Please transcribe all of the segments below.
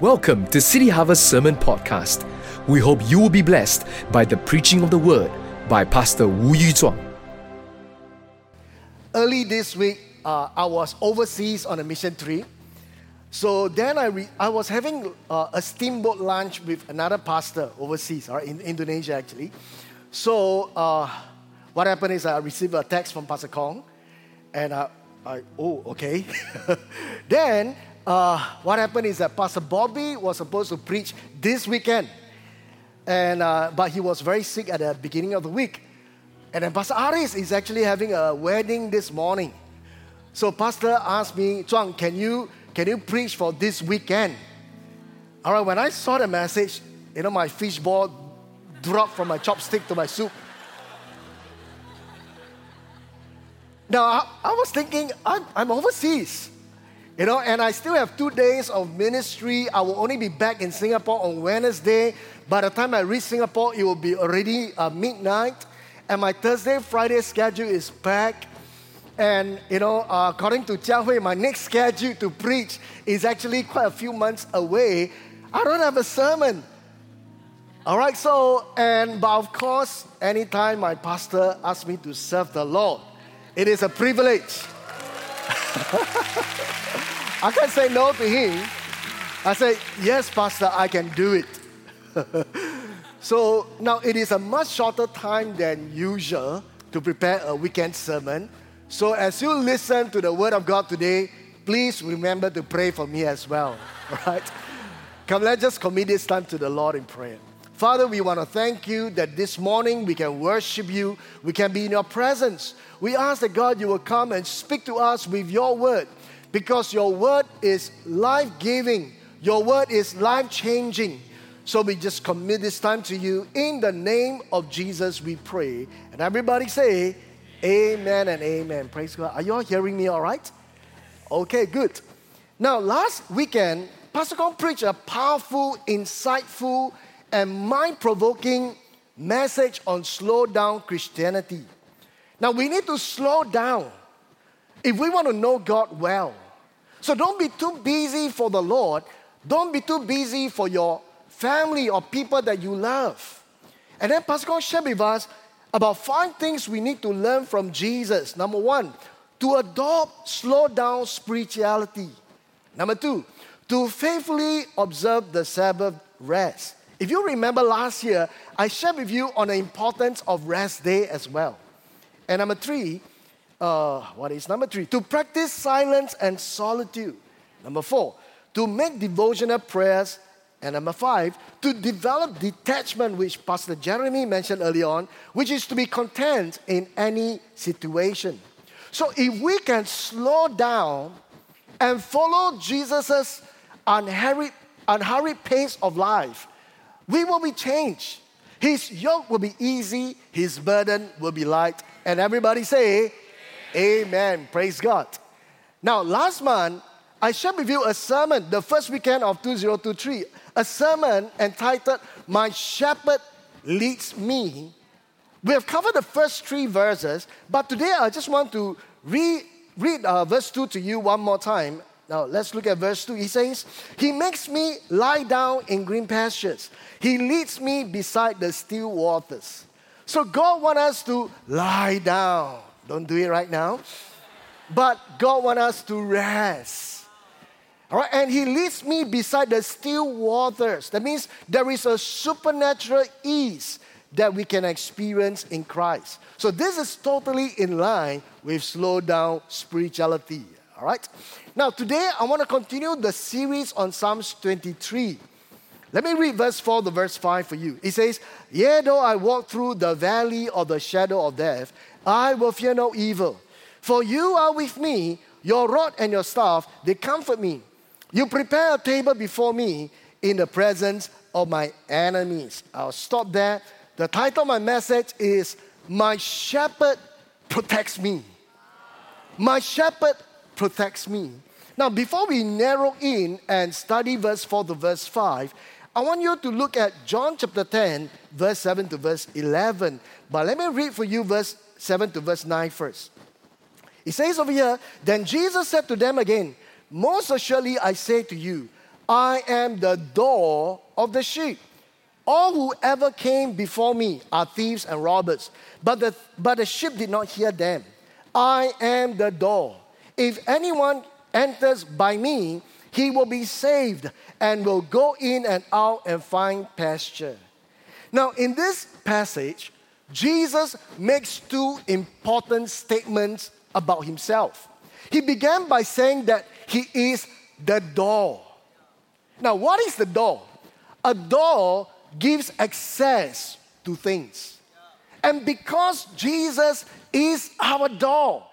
Welcome to City Harvest Sermon Podcast. We hope you will be blessed by the preaching of the word by Pastor Wu Yu Zuang. Early this week, uh, I was overseas on a mission trip. So then I, re- I was having uh, a steamboat lunch with another pastor overseas, or in Indonesia actually. So uh, what happened is I received a text from Pastor Kong, and I, I oh, okay. then uh, what happened is that Pastor Bobby was supposed to preach this weekend, and uh, but he was very sick at the beginning of the week. And then Pastor Aries is actually having a wedding this morning. So Pastor asked me, Chuang, can you can you preach for this weekend? All right, when I saw the message, you know, my fishball dropped from my chopstick to my soup. Now, I, I was thinking, I'm, I'm overseas. You know, and I still have two days of ministry. I will only be back in Singapore on Wednesday. By the time I reach Singapore, it will be already uh, midnight. And my Thursday, Friday schedule is packed. And, you know, uh, according to Jia Hui, my next schedule to preach is actually quite a few months away. I don't have a sermon. All right, so, and, but of course, anytime my pastor asks me to serve the Lord, it is a privilege. I can't say no to him. I say, yes, Pastor, I can do it. so now it is a much shorter time than usual to prepare a weekend sermon. So as you listen to the word of God today, please remember to pray for me as well. All right? Come, let's just commit this time to the Lord in prayer. Father, we want to thank you that this morning we can worship you, we can be in your presence. We ask that God, you will come and speak to us with your word because your word is life giving, your word is life changing. So we just commit this time to you. In the name of Jesus, we pray. And everybody say, Amen and Amen. Praise God. Are you all hearing me all right? Okay, good. Now, last weekend, Pastor Kong preached a powerful, insightful, and mind provoking message on slow down Christianity. Now, we need to slow down if we want to know Kong well. So don't be too busy for the Lord. Don't be too busy for your family or people that you love. And then Pastor God shared with us about five things we need to learn from Jesus. Number one, to adopt slow down spirituality. Number two, to faithfully observe the Sabbath rest. If you remember last year, I shared with you on the importance of rest day as well. And number three, uh, what is number three? To practice silence and solitude. Number four, to make devotional prayers. And number five, to develop detachment, which Pastor Jeremy mentioned early on, which is to be content in any situation. So if we can slow down and follow Jesus' unhurried, unhurried pace of life, we will be changed. His yoke will be easy, his burden will be light. And everybody say, Amen. Praise God. Now, last month, I shared with you a sermon, the first weekend of 2023, a sermon entitled My Shepherd Leads Me. We have covered the first three verses, but today I just want to re- read uh, verse 2 to you one more time. Now, let's look at verse 2. He says, He makes me lie down in green pastures, He leads me beside the still waters. So, God wants us to lie down. Don't do it right now. But God wants us to rest. All right, and He leads me beside the still waters. That means there is a supernatural ease that we can experience in Christ. So, this is totally in line with slow down spirituality. All right, now today I want to continue the series on Psalms 23. Let me read verse 4 to verse 5 for you. It says, Yea, though I walk through the valley of the shadow of death, I will fear no evil. For you are with me, your rod and your staff, they comfort me. You prepare a table before me in the presence of my enemies. I'll stop there. The title of my message is My Shepherd Protects Me. My Shepherd Protects Me. Now, before we narrow in and study verse 4 to verse 5, I want you to look at John chapter 10, verse 7 to verse 11. But let me read for you verse 7 to verse 9 first. It says over here, Then Jesus said to them again, Most assuredly I say to you, I am the door of the sheep. All who ever came before me are thieves and robbers, but the, but the sheep did not hear them. I am the door. If anyone enters by me, he will be saved and will go in and out and find pasture. Now, in this passage, Jesus makes two important statements about himself. He began by saying that he is the door. Now, what is the door? A door gives access to things. And because Jesus is our door,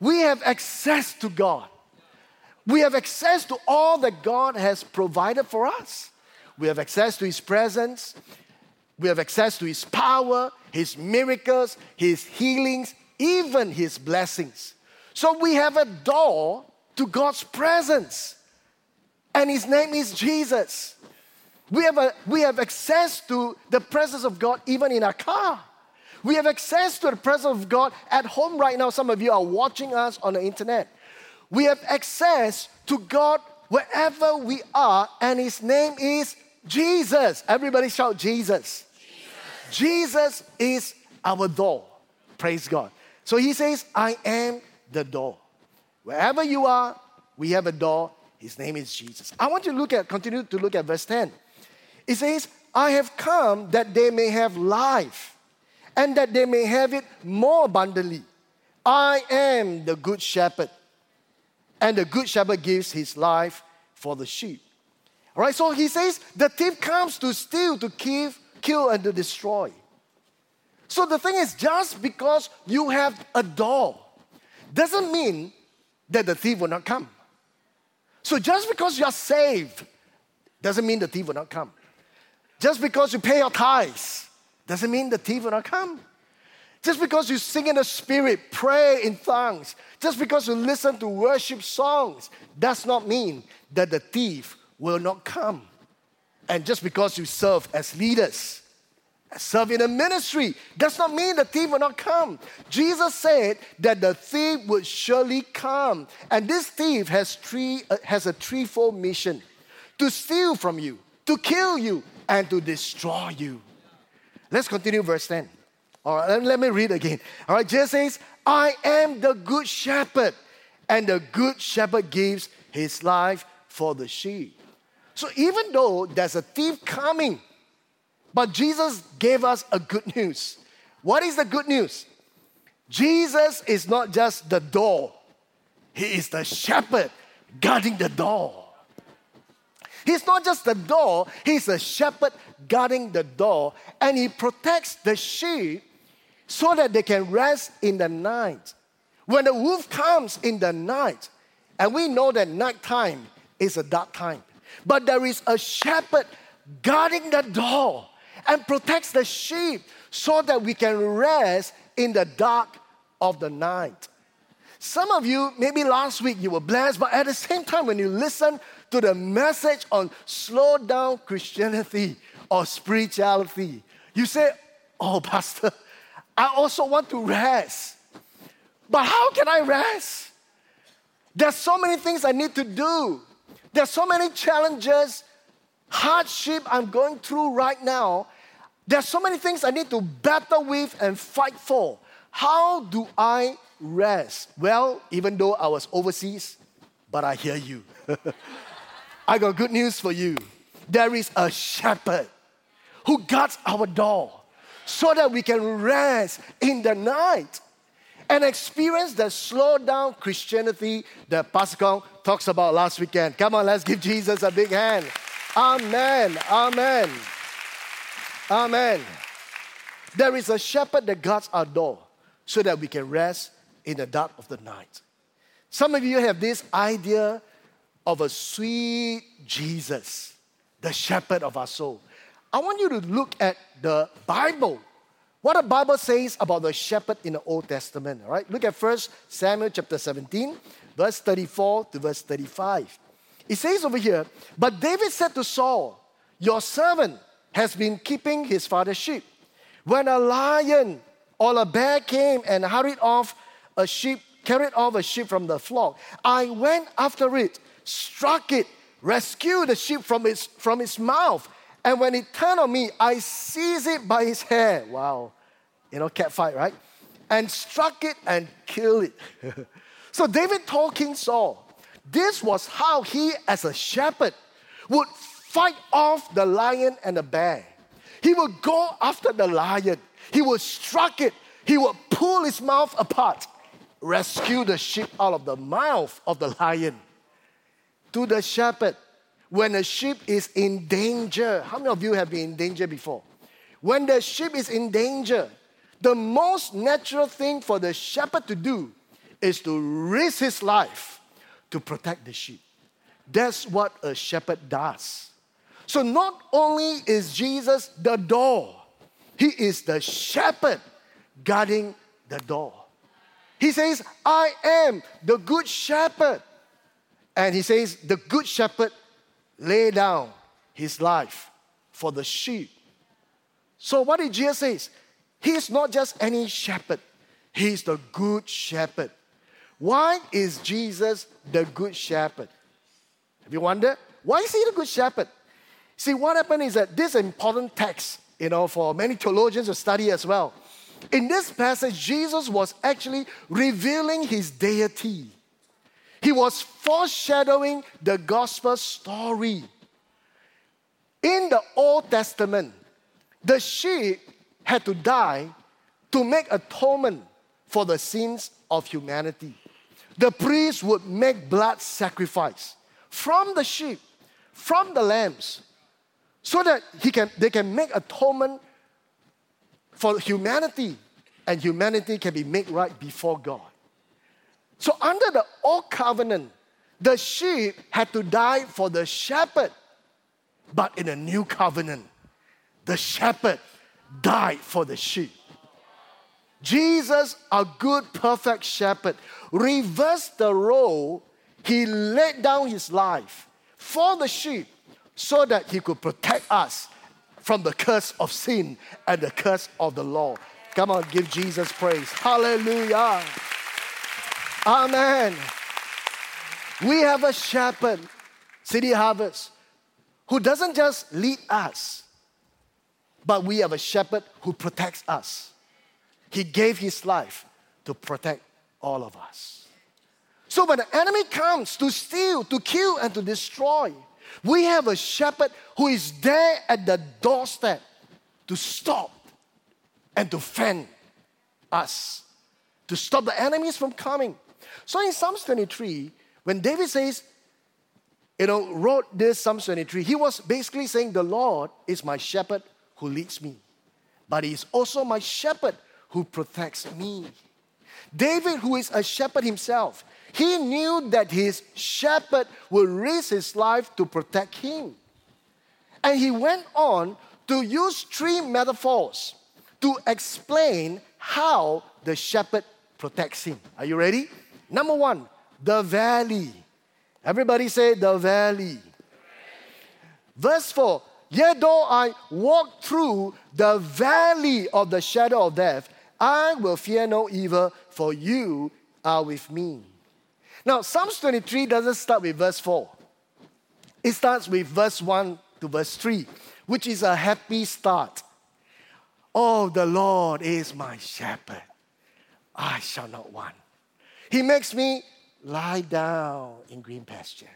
we have access to God. We have access to all that God has provided for us. We have access to His presence. We have access to His power, His miracles, His healings, even His blessings. So we have a door to God's presence. And His name is Jesus. We have, a, we have access to the presence of God even in our car. We have access to the presence of God at home right now. Some of you are watching us on the internet. We have access to God wherever we are, and His name is Jesus. Everybody shout Jesus. Jesus, Jesus is our door. Praise God. So He says, I am the door. Wherever you are, we have a door. His name is Jesus. I want you to look at, continue to look at verse 10. It says, I have come that they may have life and that they may have it more abundantly. I am the good shepherd, and the good shepherd gives his life for the sheep. All right, so he says the thief comes to steal, to kill, kill, and to destroy. So the thing is, just because you have a door doesn't mean that the thief will not come. So just because you're saved doesn't mean the thief will not come. Just because you pay your tithes doesn't mean the thief will not come. Just because you sing in the spirit, pray in tongues, just because you listen to worship songs, does not mean that the thief will not come. And just because you serve as leaders, serve in a ministry, does not mean the thief will not come. Jesus said that the thief would surely come. And this thief has, three, uh, has a threefold mission to steal from you, to kill you, and to destroy you. Let's continue verse 10. All right, let me read again. All right, Jesus says, I am the good shepherd, and the good shepherd gives his life for the sheep. So even though there's a thief coming, but Jesus gave us a good news. What is the good news? Jesus is not just the door, He is the shepherd guarding the door. He's not just the door, he's a shepherd guarding the door, and he protects the sheep so that they can rest in the night. When the wolf comes in the night, and we know that nighttime is a dark time, but there is a shepherd guarding the door and protects the sheep so that we can rest in the dark of the night. Some of you, maybe last week you were blessed, but at the same time, when you listen to the message on slow down Christianity or spirituality, you say, Oh, Pastor, I also want to rest. But how can I rest? There's so many things I need to do. There's so many challenges, hardship I'm going through right now. There's so many things I need to battle with and fight for. How do I rest? Well, even though I was overseas, but I hear you. I got good news for you. There is a shepherd who guards our door so that we can rest in the night and experience the slow down Christianity that Pascal talks about last weekend. Come on, let's give Jesus a big hand. Amen. Amen. Amen. There is a shepherd that guards our door so that we can rest in the dark of the night. Some of you have this idea of a sweet Jesus, the shepherd of our soul. I want you to look at the Bible. What the Bible says about the shepherd in the Old Testament. All right, look at First Samuel chapter 17, verse 34 to verse 35. It says over here, But David said to Saul, Your servant has been keeping his father's sheep. When a lion or a bear came and hurried off a sheep, carried off a sheep from the flock, I went after it struck it, rescue the sheep from its, from its mouth. And when it turned on me, I seized it by its hair. Wow. You know, cat fight, right? And struck it and killed it. so David told King Saul, this was how he, as a shepherd, would fight off the lion and the bear. He would go after the lion, he would strike it, he would pull its mouth apart, rescue the sheep out of the mouth of the lion. To the shepherd, when a sheep is in danger, how many of you have been in danger before? When the sheep is in danger, the most natural thing for the shepherd to do is to risk his life to protect the sheep. That's what a shepherd does. So, not only is Jesus the door, he is the shepherd guarding the door. He says, I am the good shepherd. And he says, the good shepherd lay down his life for the sheep. So, what did Jesus say? He's not just any shepherd, he's the good shepherd. Why is Jesus the good shepherd? Have you wondered? Why is he the good shepherd? See, what happened is that this important text, you know, for many theologians to study as well. In this passage, Jesus was actually revealing his deity. He was foreshadowing the gospel story. In the Old Testament, the sheep had to die to make atonement for the sins of humanity. The priest would make blood sacrifice from the sheep, from the lambs, so that he can, they can make atonement for humanity and humanity can be made right before God. So, under the old covenant, the sheep had to die for the shepherd. But in the new covenant, the shepherd died for the sheep. Jesus, a good, perfect shepherd, reversed the role. He laid down his life for the sheep so that he could protect us from the curse of sin and the curse of the law. Come on, give Jesus praise. Hallelujah. Amen. We have a shepherd, City Harvest, who doesn't just lead us, but we have a shepherd who protects us. He gave his life to protect all of us. So when the enemy comes to steal, to kill, and to destroy, we have a shepherd who is there at the doorstep to stop and to fend us, to stop the enemies from coming. So in Psalms 23, when David says, you know, wrote this Psalms 23, he was basically saying, The Lord is my shepherd who leads me, but he is also my shepherd who protects me. David, who is a shepherd himself, he knew that his shepherd would risk his life to protect him. And he went on to use three metaphors to explain how the shepherd protects him. Are you ready? Number one, the valley. Everybody say the valley. Verse 4 Yet though I walk through the valley of the shadow of death, I will fear no evil, for you are with me. Now, Psalms 23 doesn't start with verse 4, it starts with verse 1 to verse 3, which is a happy start. Oh, the Lord is my shepherd. I shall not want. He makes me lie down in green pasture.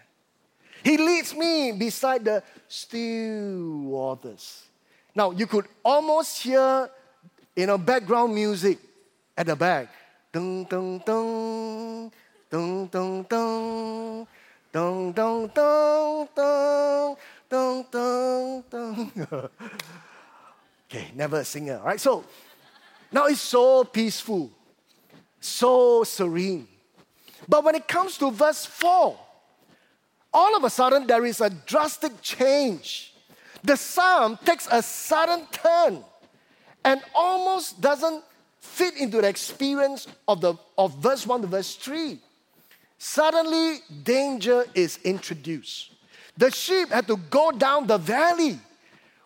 He leads me beside the still waters. Now, you could almost hear, you know, background music at the back. Dun, dun, dun, dun, dun, dun, dun, dun, dun, dun, dun, dun, dun. okay, never a singer. Right, so now it's so peaceful, so serene. But when it comes to verse 4, all of a sudden there is a drastic change. The psalm takes a sudden turn and almost doesn't fit into the experience of, the, of verse 1 to verse 3. Suddenly, danger is introduced. The sheep had to go down the valley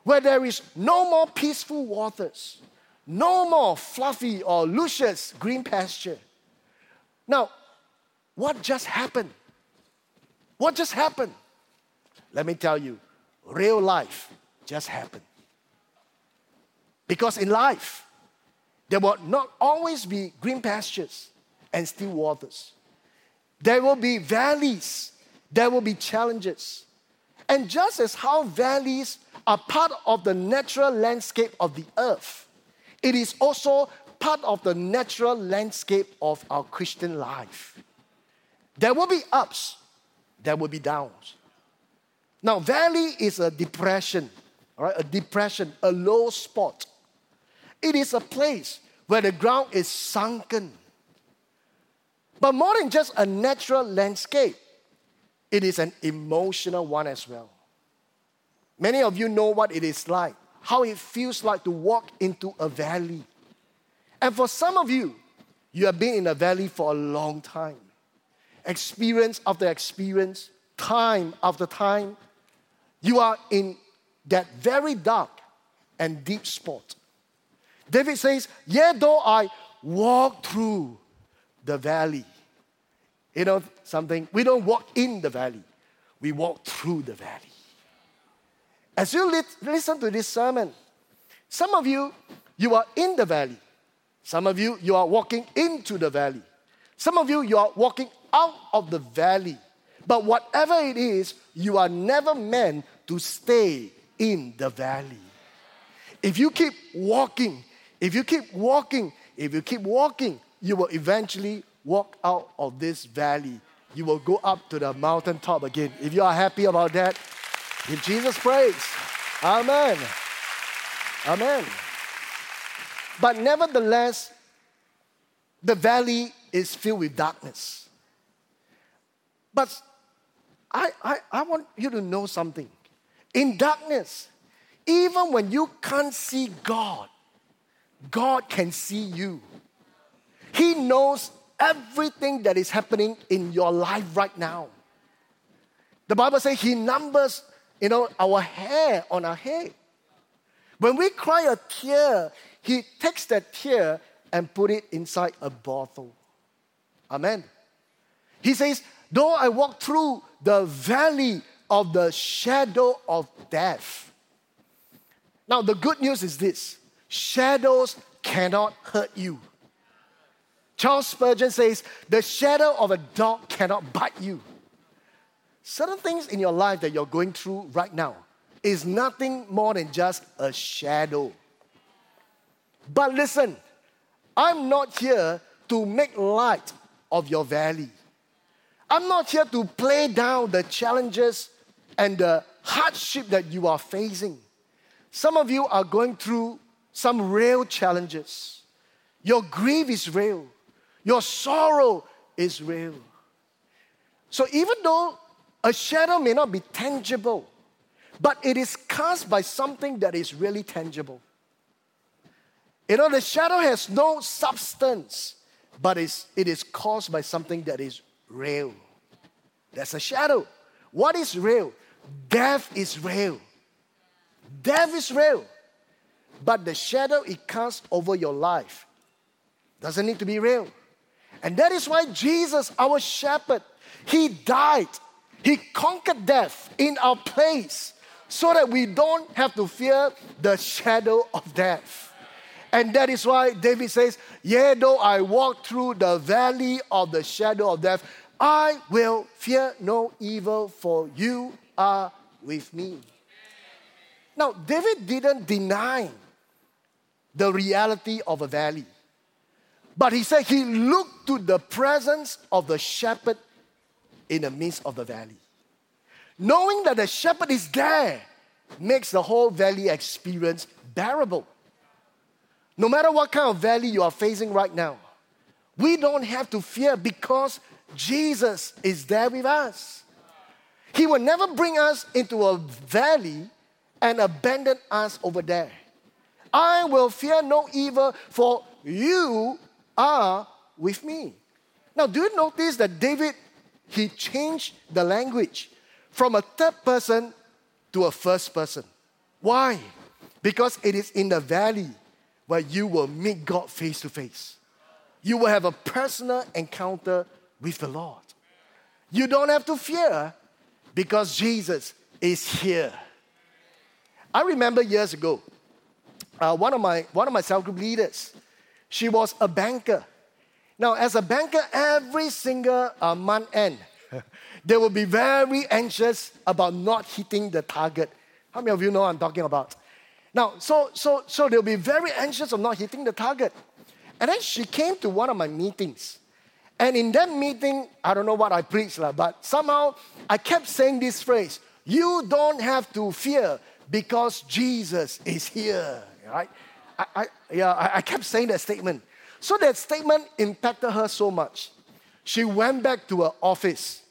where there is no more peaceful waters, no more fluffy or luscious green pasture. Now, what just happened? What just happened? let me tell you, real life just happened. Because in life, there will not always be green pastures and still waters. There will be valleys, there will be challenges. And just as how valleys are part of the natural landscape of the earth, it is also part of the natural landscape of our Christian life. There will be ups, there will be downs. Now, valley is a depression, all right? A depression, a low spot. It is a place where the ground is sunken. But more than just a natural landscape, it is an emotional one as well. Many of you know what it is like, how it feels like to walk into a valley. And for some of you, you have been in a valley for a long time. Experience after experience, time after time, you are in that very dark and deep spot. David says, Yet though I walk through the valley, you know something? We don't walk in the valley, we walk through the valley. As you li- listen to this sermon, some of you, you are in the valley. Some of you, you are walking into the valley. Some of you, you are walking out of the valley. But whatever it is, you are never meant to stay in the valley. If you keep walking, if you keep walking, if you keep walking, you will eventually walk out of this valley. You will go up to the mountaintop again. If you are happy about that, give Jesus praise. Amen. Amen. But nevertheless, the valley is filled with darkness. But I, I, I want you to know something. In darkness, even when you can't see God, God can see you. He knows everything that is happening in your life right now. The Bible says He numbers, you know, our hair on our head. When we cry a tear, He takes that tear and put it inside a bottle. Amen. He says, though I walk through the valley of the shadow of death. Now, the good news is this shadows cannot hurt you. Charles Spurgeon says, The shadow of a dog cannot bite you. Certain things in your life that you're going through right now is nothing more than just a shadow. But listen, I'm not here to make light of your valley. I'm not here to play down the challenges and the hardship that you are facing. Some of you are going through some real challenges. Your grief is real, your sorrow is real. So, even though a shadow may not be tangible, but it is cast by something that is really tangible. You know, the shadow has no substance, but it's, it is caused by something that is real. That's a shadow. What is real? Death is real. Death is real. But the shadow it casts over your life doesn't need to be real. And that is why Jesus, our shepherd, he died. He conquered death in our place so that we don't have to fear the shadow of death. And that is why David says, Yea, though I walk through the valley of the shadow of death, I will fear no evil, for you are with me. Now, David didn't deny the reality of a valley, but he said he looked to the presence of the shepherd in the midst of the valley. Knowing that the shepherd is there makes the whole valley experience bearable. No matter what kind of valley you are facing right now, we don't have to fear because Jesus is there with us. He will never bring us into a valley and abandon us over there. I will fear no evil, for you are with me. Now, do you notice that David he changed the language from a third person to a first person? Why? Because it is in the valley where you will meet God face to face. You will have a personal encounter with the Lord. You don't have to fear because Jesus is here. I remember years ago, uh, one, of my, one of my cell group leaders, she was a banker. Now, as a banker, every single uh, month end, they will be very anxious about not hitting the target. How many of you know I'm talking about? Now, so, so, so they'll be very anxious of not hitting the target. And then she came to one of my meetings. And in that meeting, I don't know what I preached, but somehow I kept saying this phrase You don't have to fear because Jesus is here, right? I, I yeah, I kept saying that statement. So that statement impacted her so much. She went back to her office,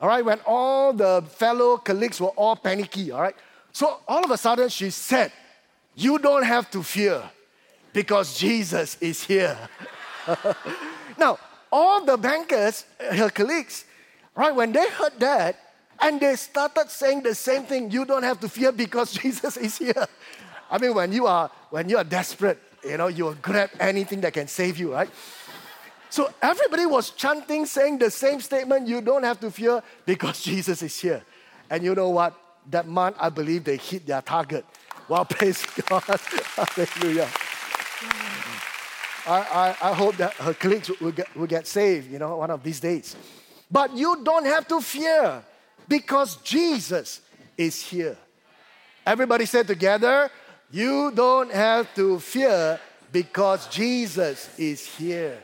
all right, when all the fellow colleagues were all panicky, all right? So all of a sudden she said, You don't have to fear because Jesus is here. now, all the bankers, her colleagues, right, when they heard that, and they started saying the same thing, you don't have to fear because Jesus is here. I mean, when you are when you are desperate, you know, you will grab anything that can save you, right? So everybody was chanting, saying the same statement, you don't have to fear because Jesus is here. And you know what? That month, I believe they hit their target. Well, praise God. Hallelujah. I, I, I hope that her colleagues will get, will get saved, you know, one of these days. But you don't have to fear because Jesus is here. Everybody said together, you don't have to fear because Jesus is here.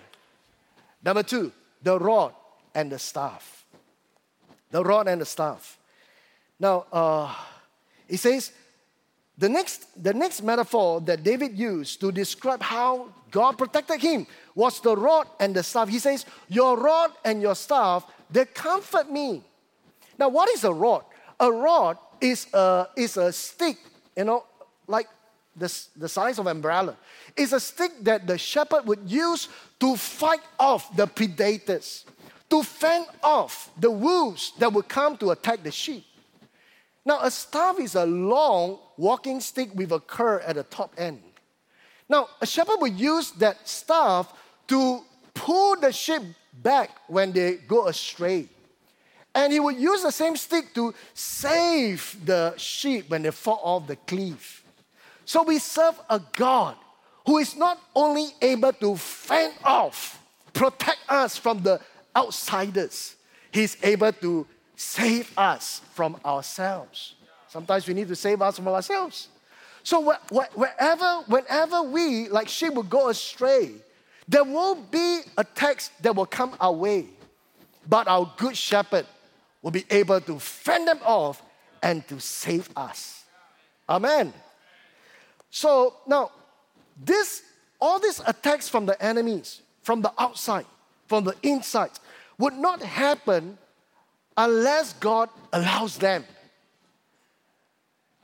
Number two, the rod and the staff. The rod and the staff. Now, uh, it says, the next, the next metaphor that David used to describe how God protected him was the rod and the staff. He says, Your rod and your staff, they comfort me. Now, what is a rod? A rod is a, is a stick, you know, like the, the size of umbrella. It's a stick that the shepherd would use to fight off the predators, to fend off the wolves that would come to attack the sheep. Now, a staff is a long walking stick with a curve at the top end. Now, a shepherd would use that staff to pull the sheep back when they go astray. And he would use the same stick to save the sheep when they fall off the cliff. So we serve a God who is not only able to fend off, protect us from the outsiders, he's able to save us from ourselves. Sometimes we need to save us from ourselves. So wherever, whenever we, like sheep, will go astray, there will be attacks that will come our way. But our good shepherd will be able to fend them off and to save us. Amen. So now, this all these attacks from the enemies, from the outside, from the inside, would not happen unless God allows them.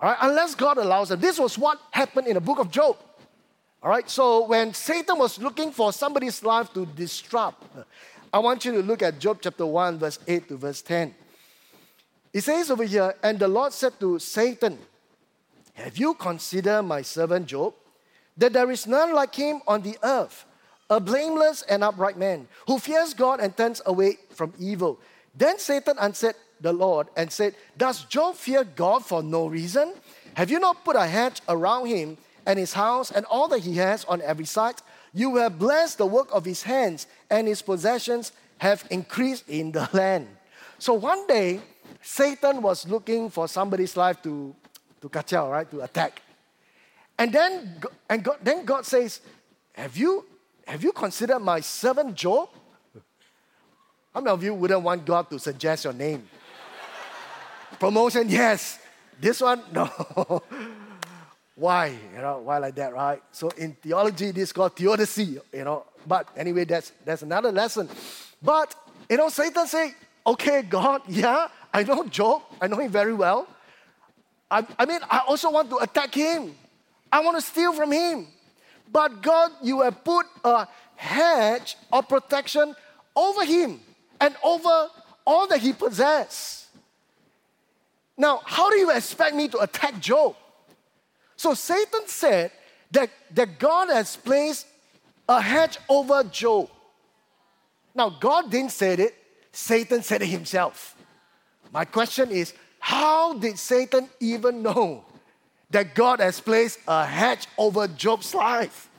All right, unless God allows them. This was what happened in the book of Job. All right, so when Satan was looking for somebody's life to disrupt, I want you to look at Job chapter 1, verse 8 to verse 10. It says over here, and the Lord said to Satan, Have you considered my servant Job? That there is none like him on the earth, a blameless and upright man, who fears God and turns away from evil. Then Satan answered the Lord and said, Does Job fear God for no reason? Have you not put a hedge around him and his house and all that he has on every side? You have blessed the work of his hands, and his possessions have increased in the land. So one day, Satan was looking for somebody's life to, to kachao, right? To attack. And then, and God, then God says, have you, have you considered my servant Job? How many of you wouldn't want God to suggest your name? Promotion, yes. This one, no. why? You know, why like that, right? So in theology, this is called theodicy, you know. But anyway, that's that's another lesson. But you know, Satan say, okay, God, yeah, I know Job, I know him very well. I, I mean, I also want to attack him. I want to steal from him. But God, you have put a hedge of protection over him and over all that he possessed. Now, how do you expect me to attack Job? So Satan said that, that God has placed a hedge over Job. Now, God didn't say it, Satan said it himself. My question is, How did Satan even know that God has placed a hedge over Job's life?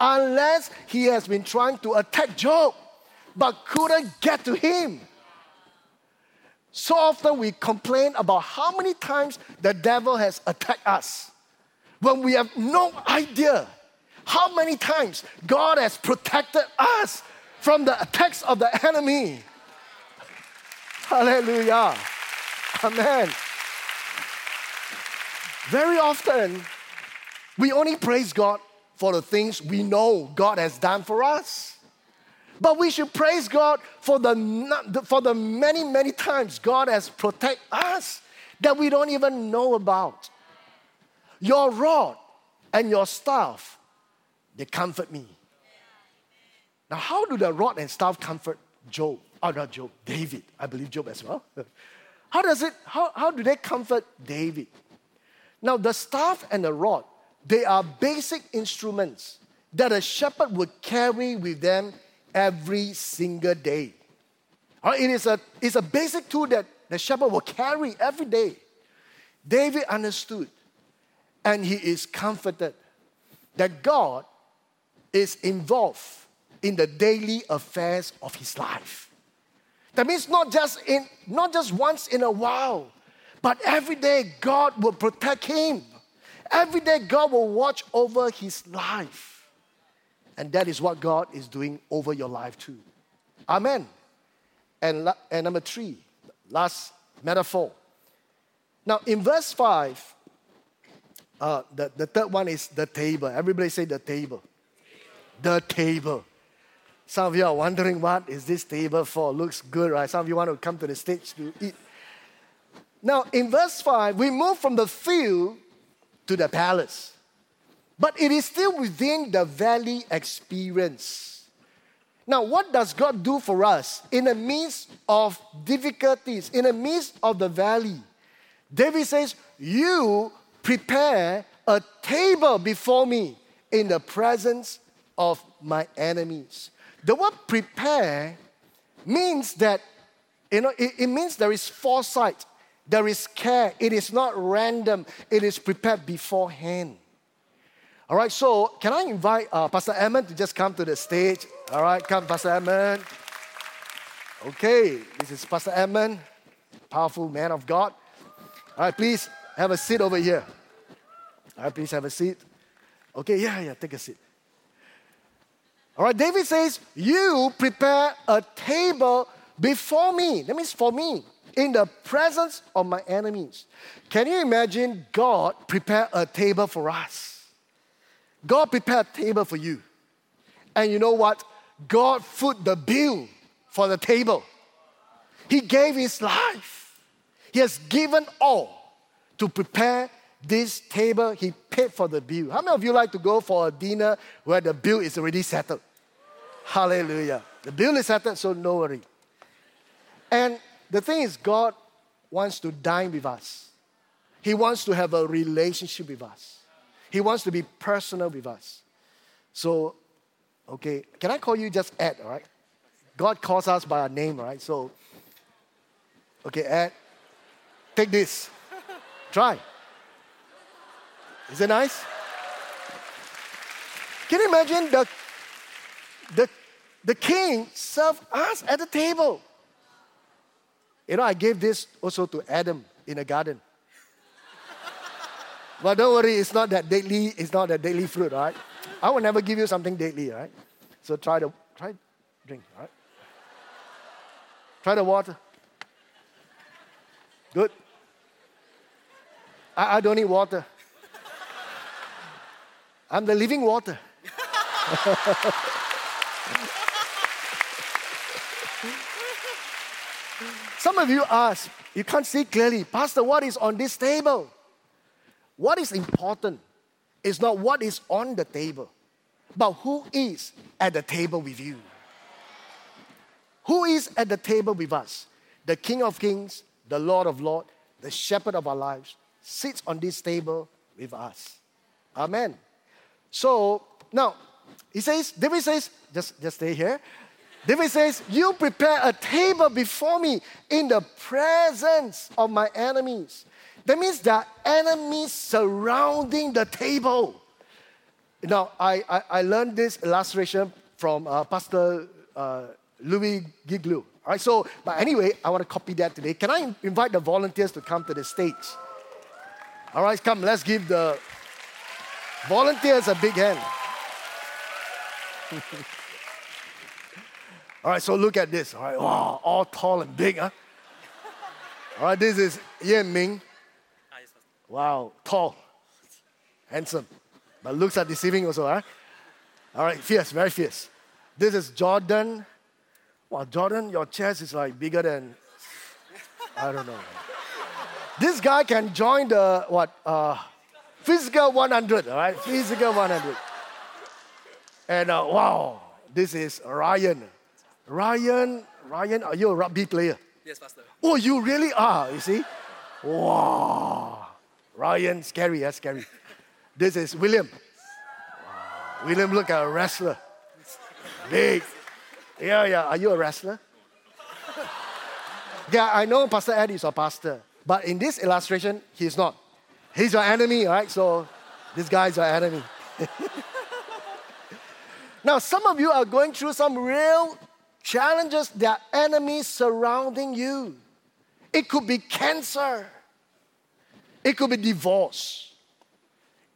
Unless he has been trying to attack Job but couldn't get to him. So often we complain about how many times the devil has attacked us when we have no idea how many times God has protected us from the attacks of the enemy. Hallelujah. Amen. Very often, we only praise God for the things we know God has done for us. But we should praise God for the, for the many, many times God has protected us that we don't even know about. Your rod and your staff, they comfort me. Now, how do the rod and staff comfort Job? Oh, not Job, David. I believe Job as well. How does it, how, how do they comfort David? Now, the staff and the rod, they are basic instruments that a shepherd would carry with them every single day. Uh, it is a, it's a basic tool that the shepherd will carry every day. David understood and he is comforted that God is involved in the daily affairs of his life. That means not just in not just once in a while, but every day God will protect him. Every day God will watch over his life. And that is what God is doing over your life too. Amen. And, and number three, last metaphor. Now, in verse 5, uh, the, the third one is the table. Everybody say the table. The table. Some of you are wondering what is this table for? Looks good, right? Some of you want to come to the stage to eat. Now, in verse 5, we move from the field to the palace. But it is still within the valley experience. Now, what does God do for us in the midst of difficulties, in the midst of the valley? David says, You prepare a table before me in the presence of my enemies. The word prepare means that, you know, it, it means there is foresight, there is care. It is not random, it is prepared beforehand. All right, so can I invite uh, Pastor Emmett to just come to the stage? All right, come, Pastor Emmett. Okay, this is Pastor Emmett, powerful man of God. All right, please have a seat over here. All right, please have a seat. Okay, yeah, yeah, take a seat. All right, David says, You prepare a table before me. That means for me, in the presence of my enemies. Can you imagine God prepare a table for us? God prepared a table for you. And you know what? God foot the bill for the table. He gave his life. He has given all to prepare this table, he paid for the bill. How many of you like to go for a dinner where the bill is already settled? Hallelujah. The bill is settled, so no worry. And the thing is, God wants to dine with us. He wants to have a relationship with us. He wants to be personal with us. So, okay, can I call you just Ed, all right? God calls us by our name, right? So, okay, Ed, take this. Try. Is it nice? Can you imagine the, the, the king served us at the table? You know, I gave this also to Adam in the garden. but don't worry, it's not that deadly, it's not that deadly fruit, all right? I will never give you something deadly, all right? So try the try drink, all right? Try the water. Good. I, I don't need water. I'm the living water. Some of you ask, you can't see clearly, Pastor, what is on this table? What is important is not what is on the table, but who is at the table with you. Who is at the table with us? The King of Kings, the Lord of Lords, the Shepherd of our lives, sits on this table with us. Amen. So now, he says, David says, just, just stay here. David says, You prepare a table before me in the presence of my enemies. That means there are enemies surrounding the table. Now, I, I, I learned this illustration from uh, Pastor uh, Louis Giglio. All right, so, but anyway, I want to copy that today. Can I invite the volunteers to come to the stage? All right, come, let's give the volunteers a big hand. All right, so look at this. All right, wow, all tall and big, huh? All right, this is Yan Ming. Wow, tall, handsome, but looks are deceiving also, huh? All right, fierce, very fierce. This is Jordan. Wow, Jordan, your chest is like bigger than, I don't know. This guy can join the, what, uh, physical 100, all right? Physical 100. And uh, wow, this is Ryan. Ryan, Ryan, are you a rugby player? Yes, Pastor. Oh, you really are, you see? Wow. Ryan, scary, yeah, scary. This is William. Wow. William, look at a wrestler. Big. Yeah, yeah. Are you a wrestler? yeah, I know Pastor Ed is a pastor, but in this illustration, he's not. He's your enemy, right? So this guy's your enemy. now, some of you are going through some real challenges, there are enemies surrounding you. It could be cancer, it could be divorce,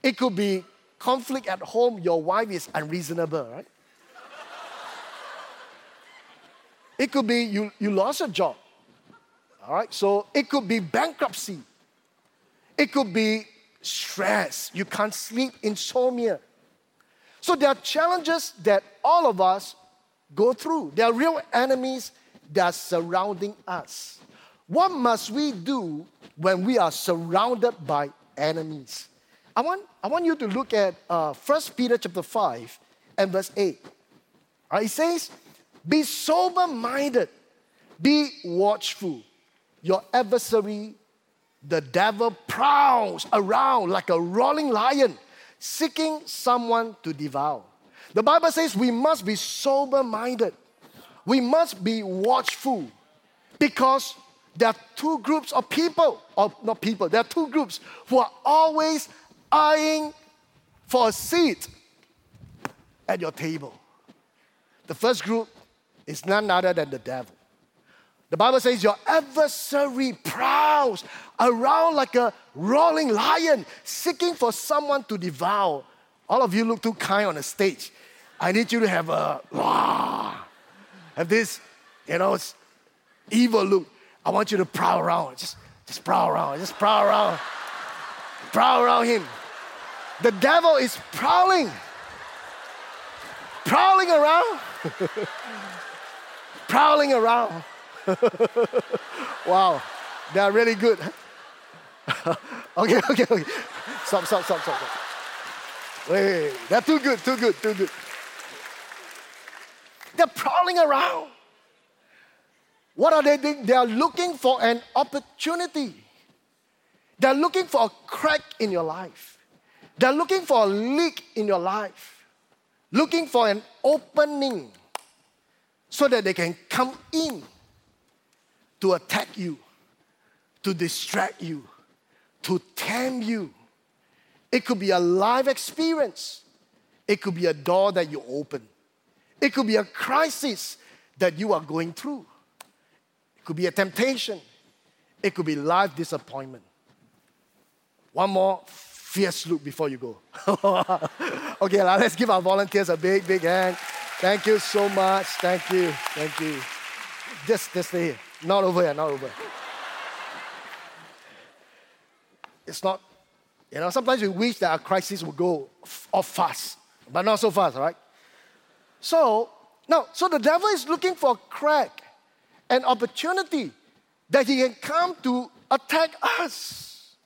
it could be conflict at home, your wife is unreasonable, right? It could be you, you lost a job. All right, so it could be bankruptcy. It could be stress. You can't sleep, insomnia. So there are challenges that all of us go through. There are real enemies that are surrounding us. What must we do when we are surrounded by enemies? I want, I want you to look at uh, 1 Peter chapter 5 and verse 8. Uh, it says, Be sober minded, be watchful. Your adversary, the devil, prowls around like a roaring lion, seeking someone to devour. The Bible says we must be sober minded, we must be watchful because there are two groups of people, or not people, there are two groups who are always eyeing for a seat at your table. The first group is none other than the devil. The Bible says your adversary prowls around like a roaring lion, seeking for someone to devour. All of you look too kind on the stage. I need you to have a, have this, you know, evil look. I want you to prowl around. Just, just prowl around. Just prowl around. prowl around him. The devil is prowling. Prowling around. prowling around. wow. They are really good. okay, okay, okay. Stop, stop, stop, stop. stop. Wait, wait, wait. They're too good, too good, too good. They're prowling around. What are they doing? They are looking for an opportunity. They're looking for a crack in your life. They're looking for a leak in your life. Looking for an opening so that they can come in to attack you, to distract you, to tempt you. It could be a live experience, it could be a door that you open, it could be a crisis that you are going through, it could be a temptation, it could be life disappointment. One more fierce look before you go. okay, now let's give our volunteers a big, big hand. Thank you so much. Thank you. Thank you. Just, just stay here. Not over here, not over. It's not, you know, sometimes we wish that our crisis would go off fast, but not so fast, right? So, now, so the devil is looking for a crack, an opportunity that he can come to attack us.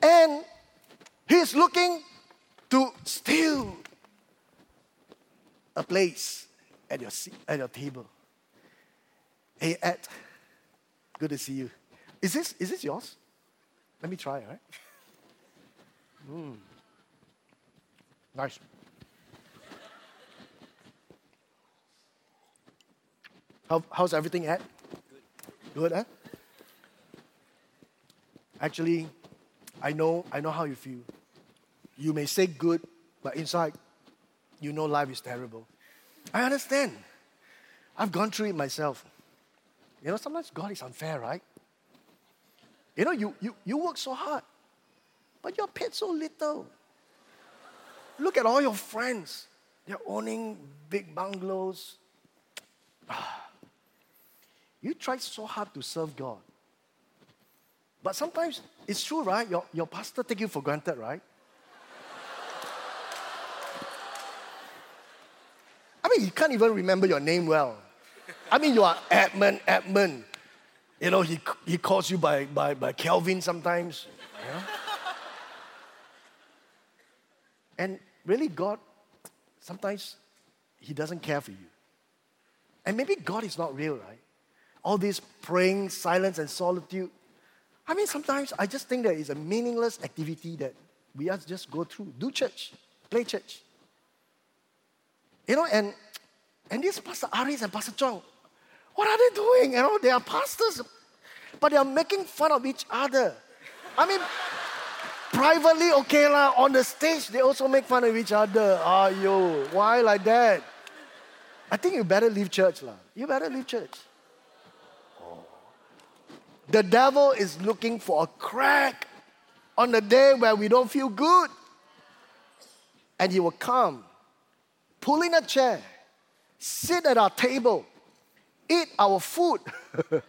And he's looking to steal a place at your, seat, at your table. Hey, Ed, Good to see you. Is this, is this yours? Let me try, all right? Mm. Nice. How, how's everything at? Good. Huh? Actually, I know, I know how you feel. You may say good, but inside, you know life is terrible. I understand. I've gone through it myself. You know, sometimes God is unfair, right? You know, you, you, you work so hard, but you're paid so little. Look at all your friends. They're owning big bungalows. You try so hard to serve God. But sometimes it's true, right? Your, your pastor take you for granted, right? I mean, he can't even remember your name well. I mean, you are Edmund, Edmund. You know, he, he calls you by, by, by Kelvin sometimes. And really, God, sometimes He doesn't care for you. And maybe God is not real, right? All this praying, silence, and solitude. I mean, sometimes I just think that it's a meaningless activity that we just go through. Do church, play church. You know, and and this Pastor Aries and Pastor Chong, what are they doing? You know, they are pastors, but they are making fun of each other. I mean, privately, okay lah. On the stage, they also make fun of each other. Ah, yo, why like that? I think you better leave church lah. You better leave church. Oh. The devil is looking for a crack on the day where we don't feel good. And he will come, pull in a chair, sit at our table, eat our food,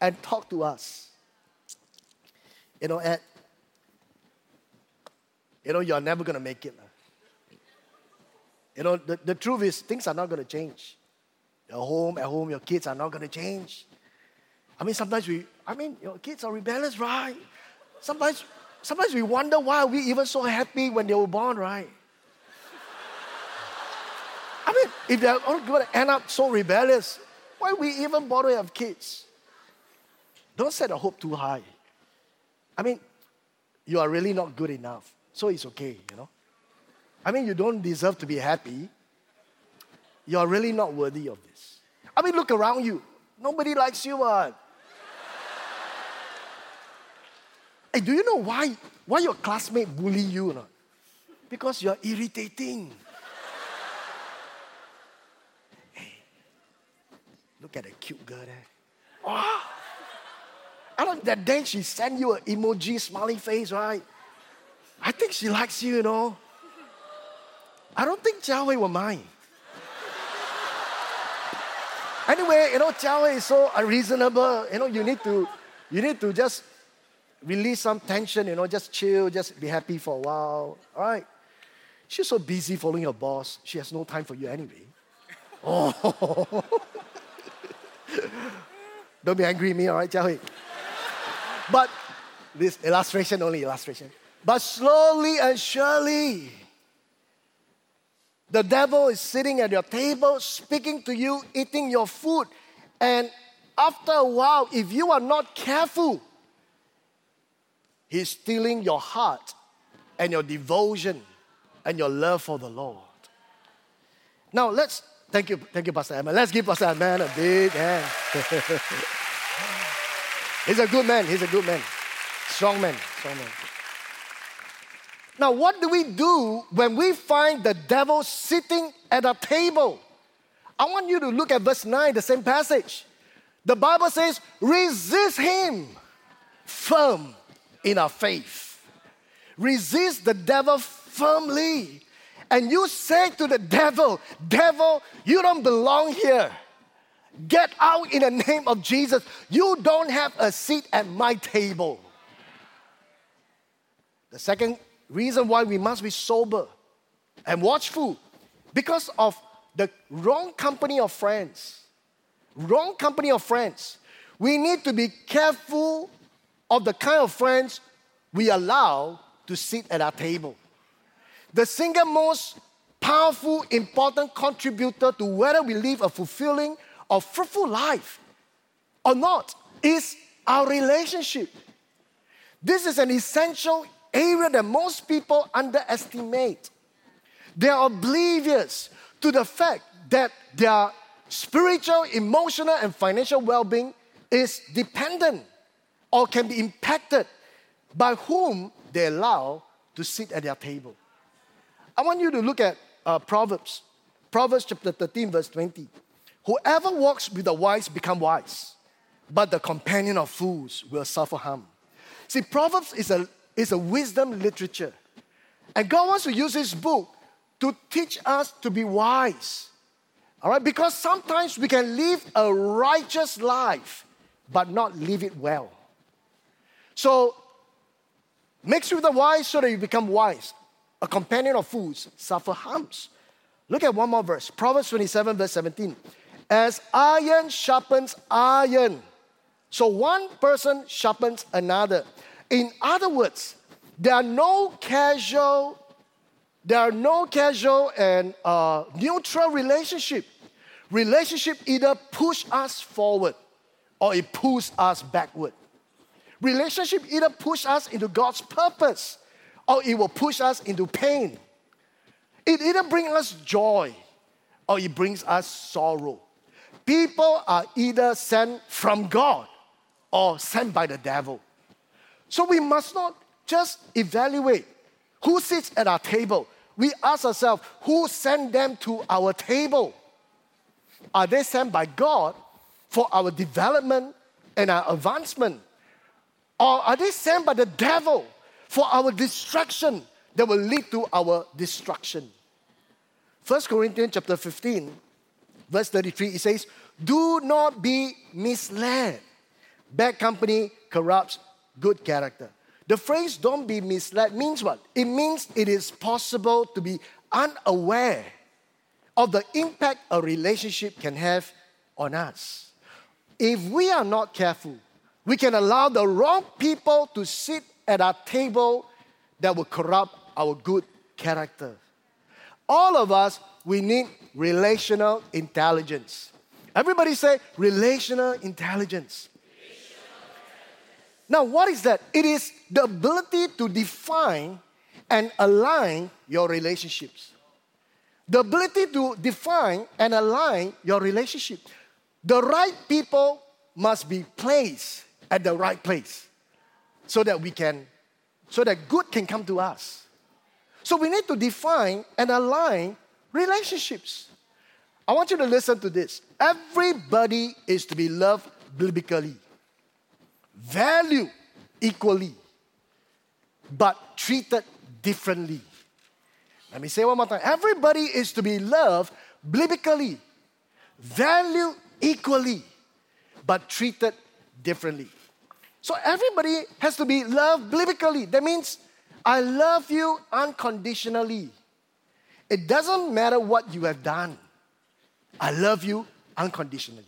and talk to us. You know, and you know, you're never gonna make it. You know, the, the truth is things are not gonna change. Your home, at home, your kids are not gonna change. I mean, sometimes we, I mean, your kids are rebellious, right? Sometimes, sometimes we wonder why we even so happy when they were born, right? I mean, if they're all going to end up so rebellious, why we even bother have kids? Don't set a hope too high. I mean, you are really not good enough, so it's okay, you know. I mean, you don't deserve to be happy. You're really not worthy of this. I mean, look around you. Nobody likes you, man. hey, do you know why, why your classmate bully you not? Because you're irritating. Look at the cute girl there. Ah! Oh. And that day she sent you an emoji smiley face, right? I think she likes you, you know. I don't think Jia Hui will mind. anyway, you know, Jia is so unreasonable. You know, you need to, you need to just release some tension, you know, just chill, just be happy for a while. All right. She's so busy following her boss, she has no time for you anyway. Oh. Don't be angry with me, all right, Jia But this illustration only, illustration. But slowly and surely, the devil is sitting at your table, speaking to you, eating your food. And after a while, if you are not careful, he's stealing your heart and your devotion and your love for the Lord. Now, let's Thank you, thank you, Pastor Emma. Let's give Pastor Emma a big hand. He's a good man. He's a good man. Strong man. Strong man. Now, what do we do when we find the devil sitting at a table? I want you to look at verse 9, the same passage. The Bible says, resist him firm in our faith. Resist the devil firmly and you say to the devil, Devil, you don't belong here. Get out in the name of Jesus. You don't have a seat at my table. The second reason why we must be sober and watchful because of the wrong company of friends. Wrong company of friends. We need to be careful of the kind of friends we allow to sit at our table. The single most powerful, important contributor to whether we live a fulfilling or fruitful life or not is our relationship. This is an essential area that most people underestimate. They are oblivious to the fact that their spiritual, emotional, and financial well being is dependent or can be impacted by whom they allow to sit at their table. I want you to look at uh, Proverbs, Proverbs chapter 13, verse 20. Whoever walks with the wise become wise, but the companion of fools will suffer harm. See, Proverbs is a, is a wisdom literature. And God wants to use this book to teach us to be wise. All right? Because sometimes we can live a righteous life, but not live it well. So, mix with the wise so that you become wise. A companion of fools suffer harms. Look at one more verse Proverbs 27, verse 17. As iron sharpens iron, so one person sharpens another. In other words, there are no casual, there are no casual and uh, neutral relationship. Relationship either push us forward or it pulls us backward. Relationship either push us into God's purpose or it will push us into pain. It either brings us joy or it brings us sorrow. People are either sent from God or sent by the devil. So we must not just evaluate who sits at our table. We ask ourselves, who sent them to our table? Are they sent by God for our development and our advancement? Or are they sent by the devil for our destruction that will lead to our destruction? 1 Corinthians chapter 15, verse 33, it says, Do not be misled. Bad company corrupts good character. The phrase don't be misled means what? It means it is possible to be unaware of the impact a relationship can have on us. If we are not careful, we can allow the wrong people to sit at our table that will corrupt our good character. All of us, we need relational intelligence. Everybody say relational intelligence. Now, what is that? It is the ability to define and align your relationships. The ability to define and align your relationship. The right people must be placed at the right place so that we can, so that good can come to us. So we need to define and align relationships. I want you to listen to this. Everybody is to be loved biblically, valued equally, but treated differently. Let me say one more time. Everybody is to be loved biblically, valued equally, but treated differently. So everybody has to be loved biblically. That means I love you unconditionally. It doesn't matter what you have done. I love you unconditionally.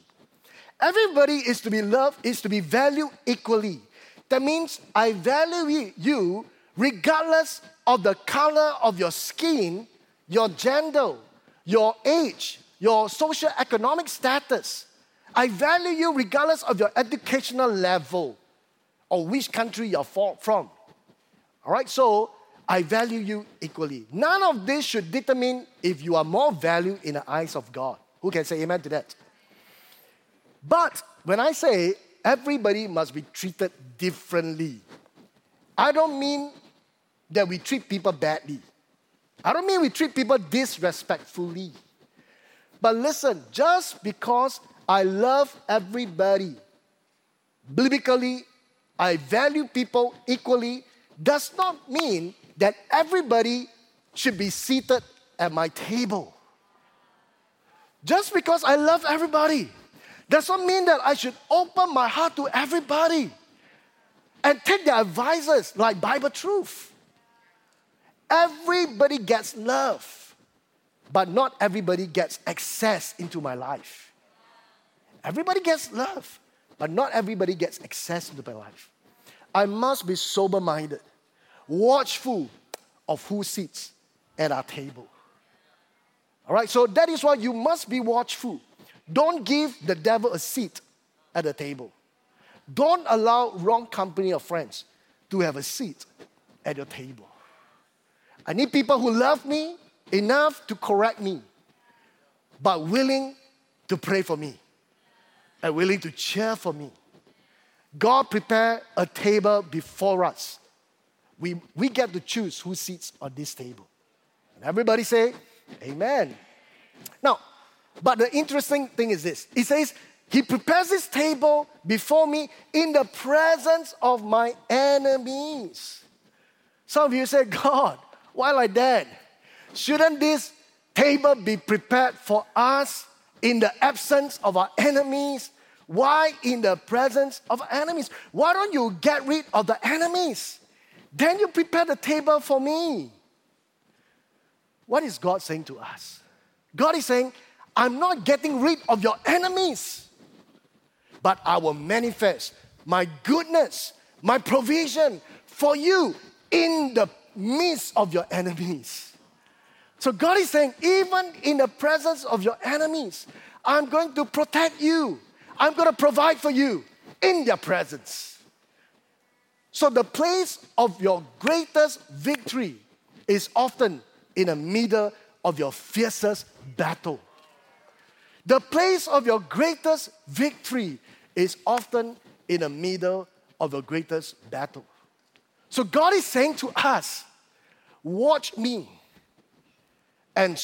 Everybody is to be loved, is to be valued equally. That means I value you regardless of the color of your skin, your gender, your age, your social economic status. I value you regardless of your educational level or which country you're from. All right, so I value you equally. None of this should determine if you are more valued in the eyes of God. Who can say amen to that? But when I say everybody must be treated differently, I don't mean that we treat people badly. I don't mean we treat people disrespectfully. But listen, just because I love everybody, biblically, I value people equally, does not mean that everybody should be seated at my table. Just because I love everybody does not mean that I should open my heart to everybody and take their advices like Bible truth. Everybody gets love, but not everybody gets access into my life. Everybody gets love, but not everybody gets access into my life. I must be sober minded, watchful of who sits at our table. All right, so that is why you must be watchful. Don't give the devil a seat at the table. Don't allow wrong company of friends to have a seat at your table. I need people who love me enough to correct me, but willing to pray for me and willing to cheer for me. God prepared a table before us. We, we get to choose who sits on this table. And everybody say, Amen. Now, but the interesting thing is this He says, He prepares this table before me in the presence of my enemies. Some of you say, God, why like that? Shouldn't this table be prepared for us in the absence of our enemies? Why in the presence of enemies? Why don't you get rid of the enemies? Then you prepare the table for me. What is God saying to us? God is saying, I'm not getting rid of your enemies, but I will manifest my goodness, my provision for you in the midst of your enemies. So God is saying, even in the presence of your enemies, I'm going to protect you. I'm going to provide for you in their presence. So the place of your greatest victory is often in the middle of your fiercest battle. The place of your greatest victory is often in the middle of your greatest battle. So God is saying to us, watch me. And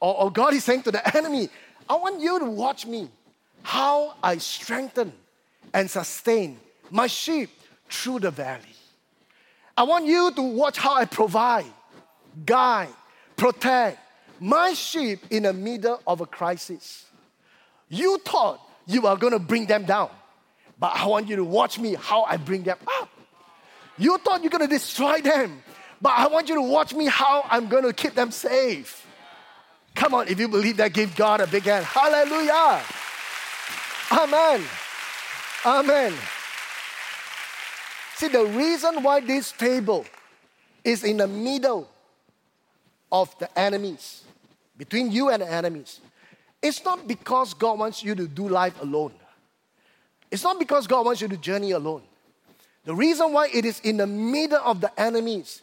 or, or God is saying to the enemy, I want you to watch me, how I strengthen and sustain my sheep through the valley. I want you to watch how I provide, guide, protect my sheep in the middle of a crisis. You thought you are going to bring them down, but I want you to watch me how I bring them up. You thought you're going to destroy them, but I want you to watch me how I'm going to keep them safe. Come on, if you believe that, give God a big hand. Hallelujah. Amen. Amen. See, the reason why this table is in the middle of the enemies, between you and the enemies, it's not because God wants you to do life alone. It's not because God wants you to journey alone. The reason why it is in the middle of the enemies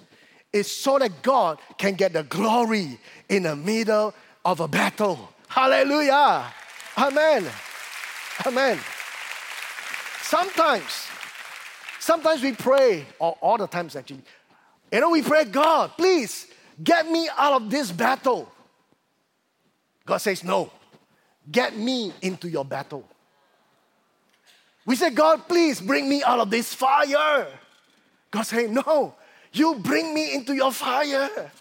is so that God can get the glory in the middle of a battle. Hallelujah. Amen. Amen. Sometimes, sometimes we pray, or all the times actually, you know, we pray, God, please get me out of this battle. God says, No, get me into your battle. We say, God, please bring me out of this fire. God says, No, you bring me into your fire.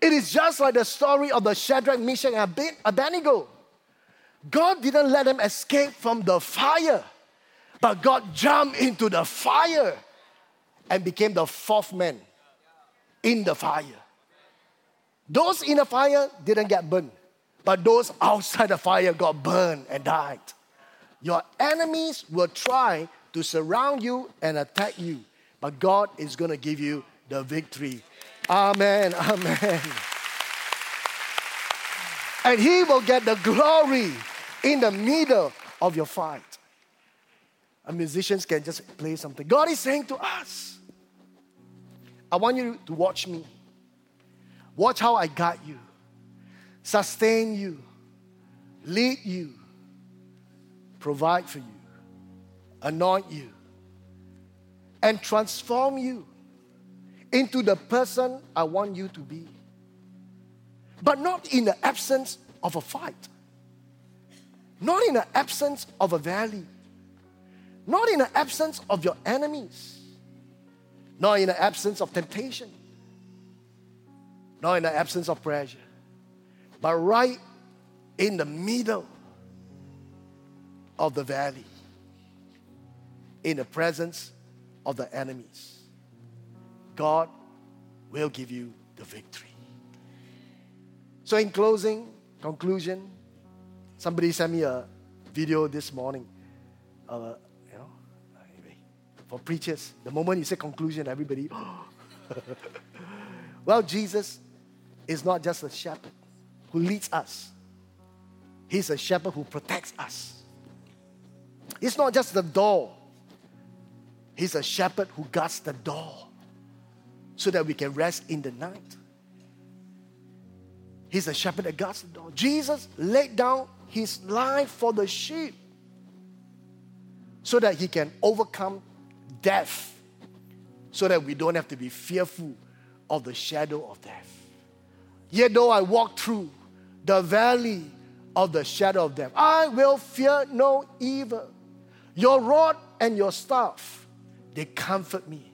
It is just like the story of the Shadrach, Meshach, and Abednego. God didn't let them escape from the fire, but God jumped into the fire and became the fourth man in the fire. Those in the fire didn't get burned, but those outside the fire got burned and died. Your enemies will try to surround you and attack you, but God is going to give you the victory. Amen. Amen. And He will get the glory in the middle of your fight. And musicians can just play something. God is saying to us, I want you to watch me. Watch how I guide you, sustain you, lead you, provide for you, anoint you, and transform you into the person I want you to be. But not in the absence of a fight, not in the absence of a valley, not in the absence of your enemies, not in the absence of temptation, not in the absence of pressure, but right in the middle of the valley. In the presence of the enemies. God will give you the victory. So, in closing, conclusion, somebody sent me a video this morning. Uh, you know, anyway, for preachers, the moment you say conclusion, everybody. well, Jesus is not just a shepherd who leads us, He's a shepherd who protects us. It's not just the door, He's a shepherd who guards the door so that we can rest in the night. He's a shepherd that guards the door. Jesus laid down his life for the sheep so that he can overcome death, so that we don't have to be fearful of the shadow of death. Yet though I walk through the valley of the shadow of death, I will fear no evil. Your rod and your staff, they comfort me.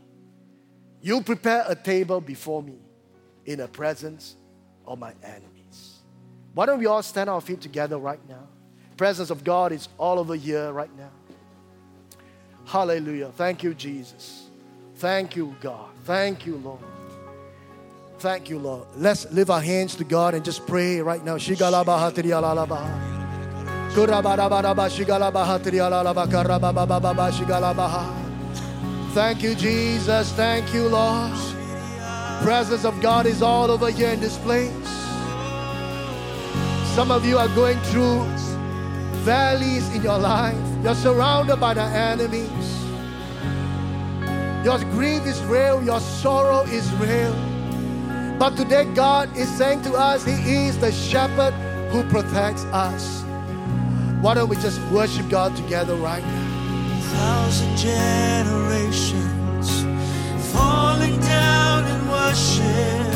You prepare a table before me in the presence of my enemies. Why don't we all stand our feet together right now? Presence of God is all over here right now. Hallelujah. Thank you, Jesus. Thank you, God. Thank you, Lord. Thank you, Lord. Let's lift our hands to God and just pray right now. Thank you, Jesus. Thank you, Lord. Presence of God is all over here in this place. Some of you are going through valleys in your life. You're surrounded by the enemies. Your grief is real, your sorrow is real. But today, God is saying to us, He is the shepherd who protects us. Why don't we just worship God together right now? Thousand generations falling down in worship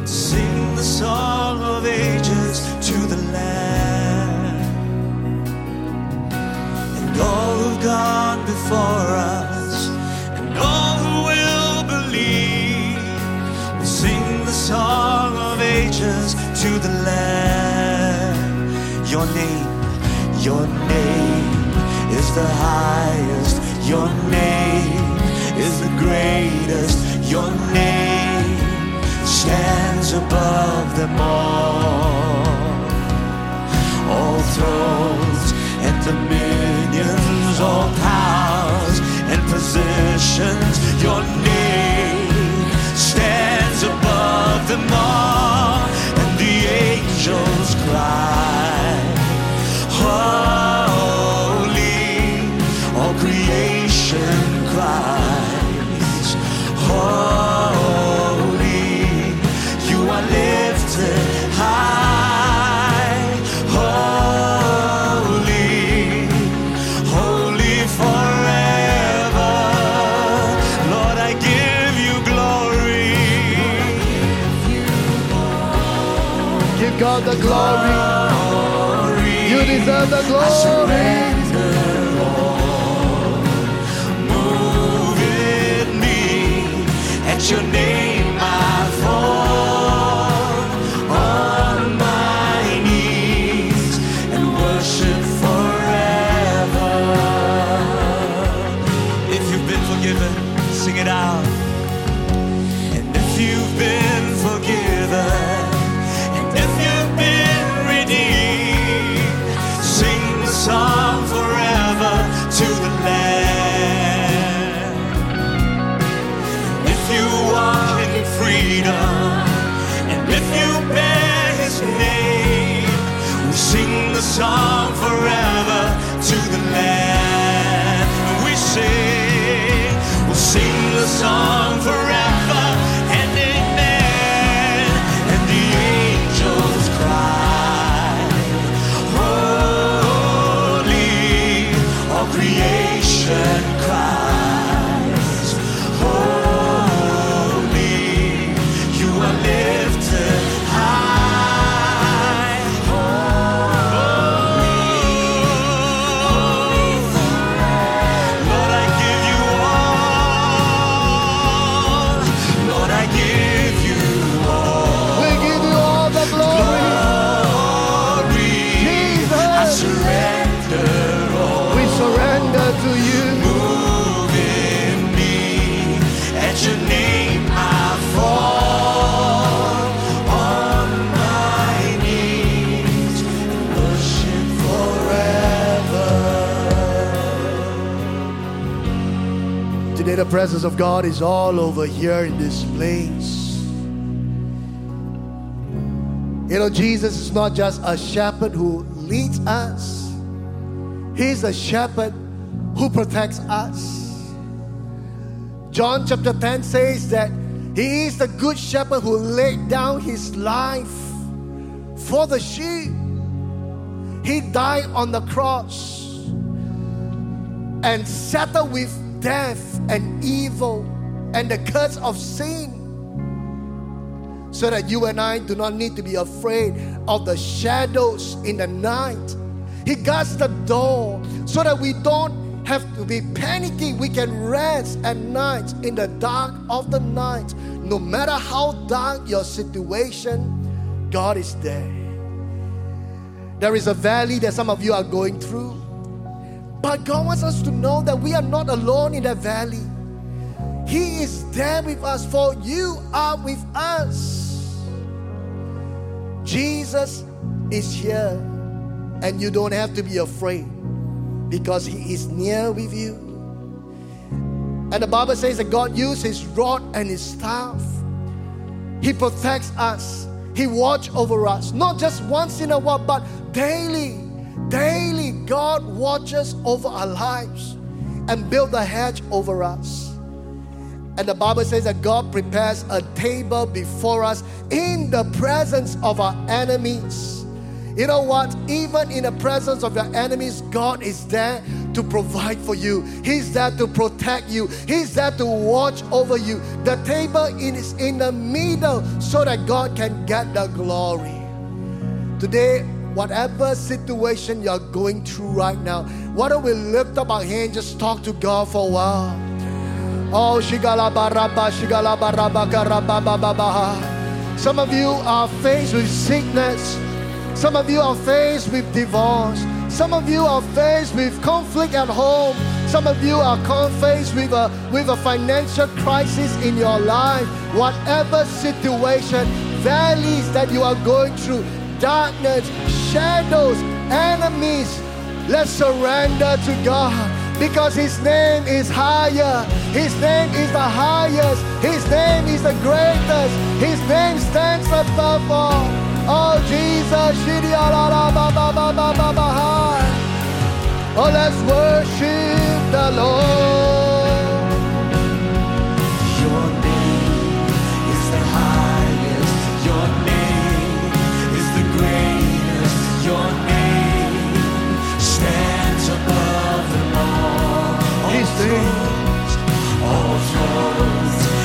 to sing the song of ages to the Lamb. And all who've gone before us, and all who will believe, will sing the song of ages to the Lamb. Your name, your name is the highest. Your name is the greatest. Your name stands above them all. All thrones and dominions, all powers and positions. Your name stands above them all. And the angels cry, Holy, The glory. You deserve the glory. Move in me. At your name the presence of God is all over here in this place. You know, Jesus is not just a shepherd who leads us, He's a shepherd who protects us. John chapter 10 says that He is the good shepherd who laid down His life for the sheep. He died on the cross and settled with death and evil and the curse of sin so that you and I do not need to be afraid of the shadows in the night. He guards the door so that we don't have to be panicking. We can rest at night in the dark of the night. No matter how dark your situation, God is there. There is a valley that some of you are going through. But God wants us to know that we are not alone in that valley. He is there with us, for you are with us. Jesus is here, and you don't have to be afraid because He is near with you. And the Bible says that God uses His rod and His staff. He protects us. He watch over us, not just once in a while, but daily. Daily, God watches over our lives and build a hedge over us. And the Bible says that God prepares a table before us in the presence of our enemies. You know what? Even in the presence of your enemies, God is there to provide for you. He's there to protect you. He's there to watch over you. The table is in the middle so that God can get the glory. Today, whatever situation you're going through right now, why don't we lift up our hands, just talk to God for a while. Oh, shigala baraba, shigala baraba, karaba, Some of you are faced with sickness. Some of you are faced with divorce. Some of you are faced with conflict at home. Some of you are faced with a, with a financial crisis in your life. Whatever situation, valleys that you are going through, darkness, shadows, enemies, let's surrender to God because His name is higher. His name is the highest. His name is the greatest. His name stands above all. Oh, Jesus. Oh, let's worship the Lord. Thrones, all thrones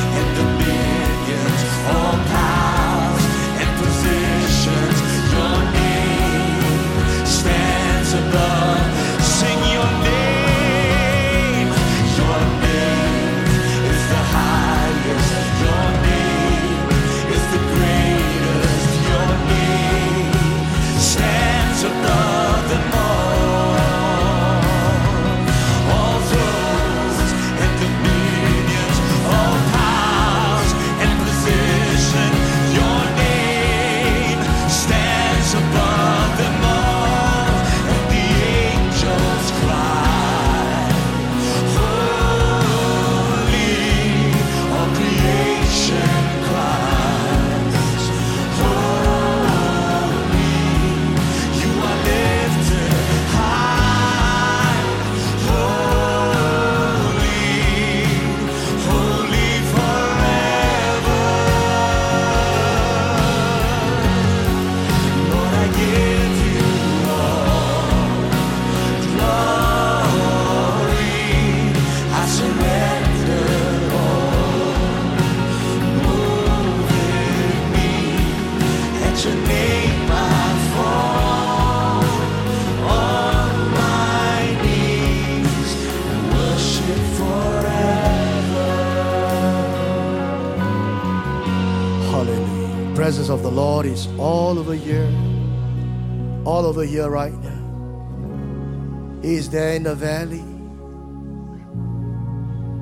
in the valley.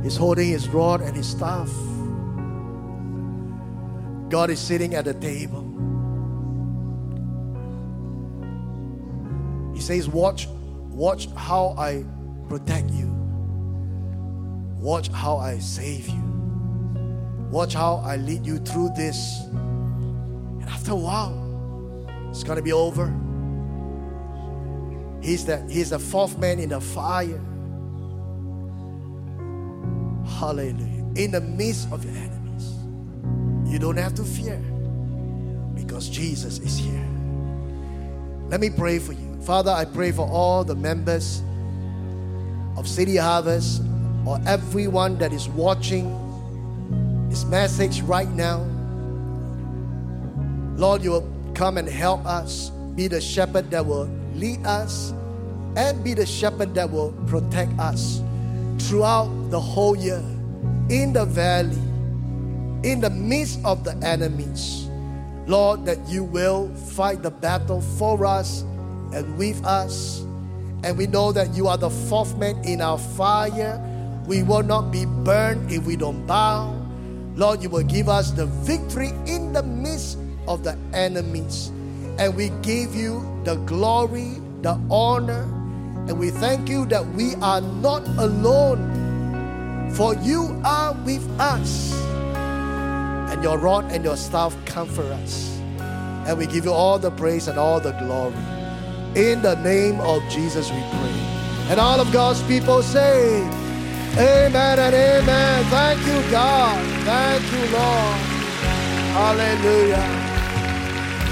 He's holding his rod and his staff. God is sitting at the table. He says, Watch, watch how I protect you. Watch how I save you. Watch how I lead you through this. And after a while, it's gonna be over. He's the He's the fourth man in the fire. Hallelujah. In the midst of your enemies. You don't have to fear because Jesus is here. Let me pray for you. Father, I pray for all the members of City Harvest or everyone that is watching this message right now. Lord, you will come and help us. Be the shepherd that will lead us and be the shepherd that will protect us throughout the whole year, in the valley, in the midst of the enemies. Lord, that you will fight the battle for us and with us. And we know that you are the fourth man in our fire. We will not be burned if we don't bow. Lord, you will give us the victory in the midst of the enemies. And we give you the glory, the honor, and we thank you that we are not alone, for you are with us, and your rod and your staff comfort us. And we give you all the praise and all the glory. In the name of Jesus, we pray. And all of God's people say, Amen and amen. Thank you, God. Thank you, Lord. Hallelujah.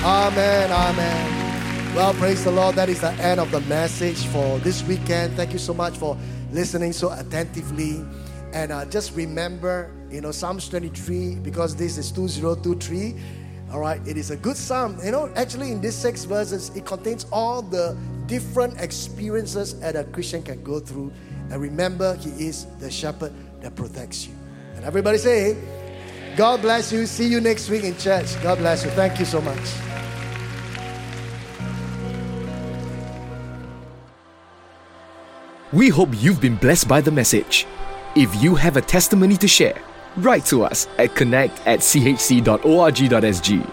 Amen. Amen. Well, praise the Lord. That is the end of the message for this weekend. Thank you so much for listening so attentively. And uh, just remember, you know, Psalms 23, because this is 2023. All right, it is a good psalm. You know, actually, in these six verses, it contains all the different experiences that a Christian can go through. And remember, He is the shepherd that protects you. And everybody say, God bless you. See you next week in church. God bless you. Thank you so much. We hope you've been blessed by the message. If you have a testimony to share, write to us at connect at chc.org.sg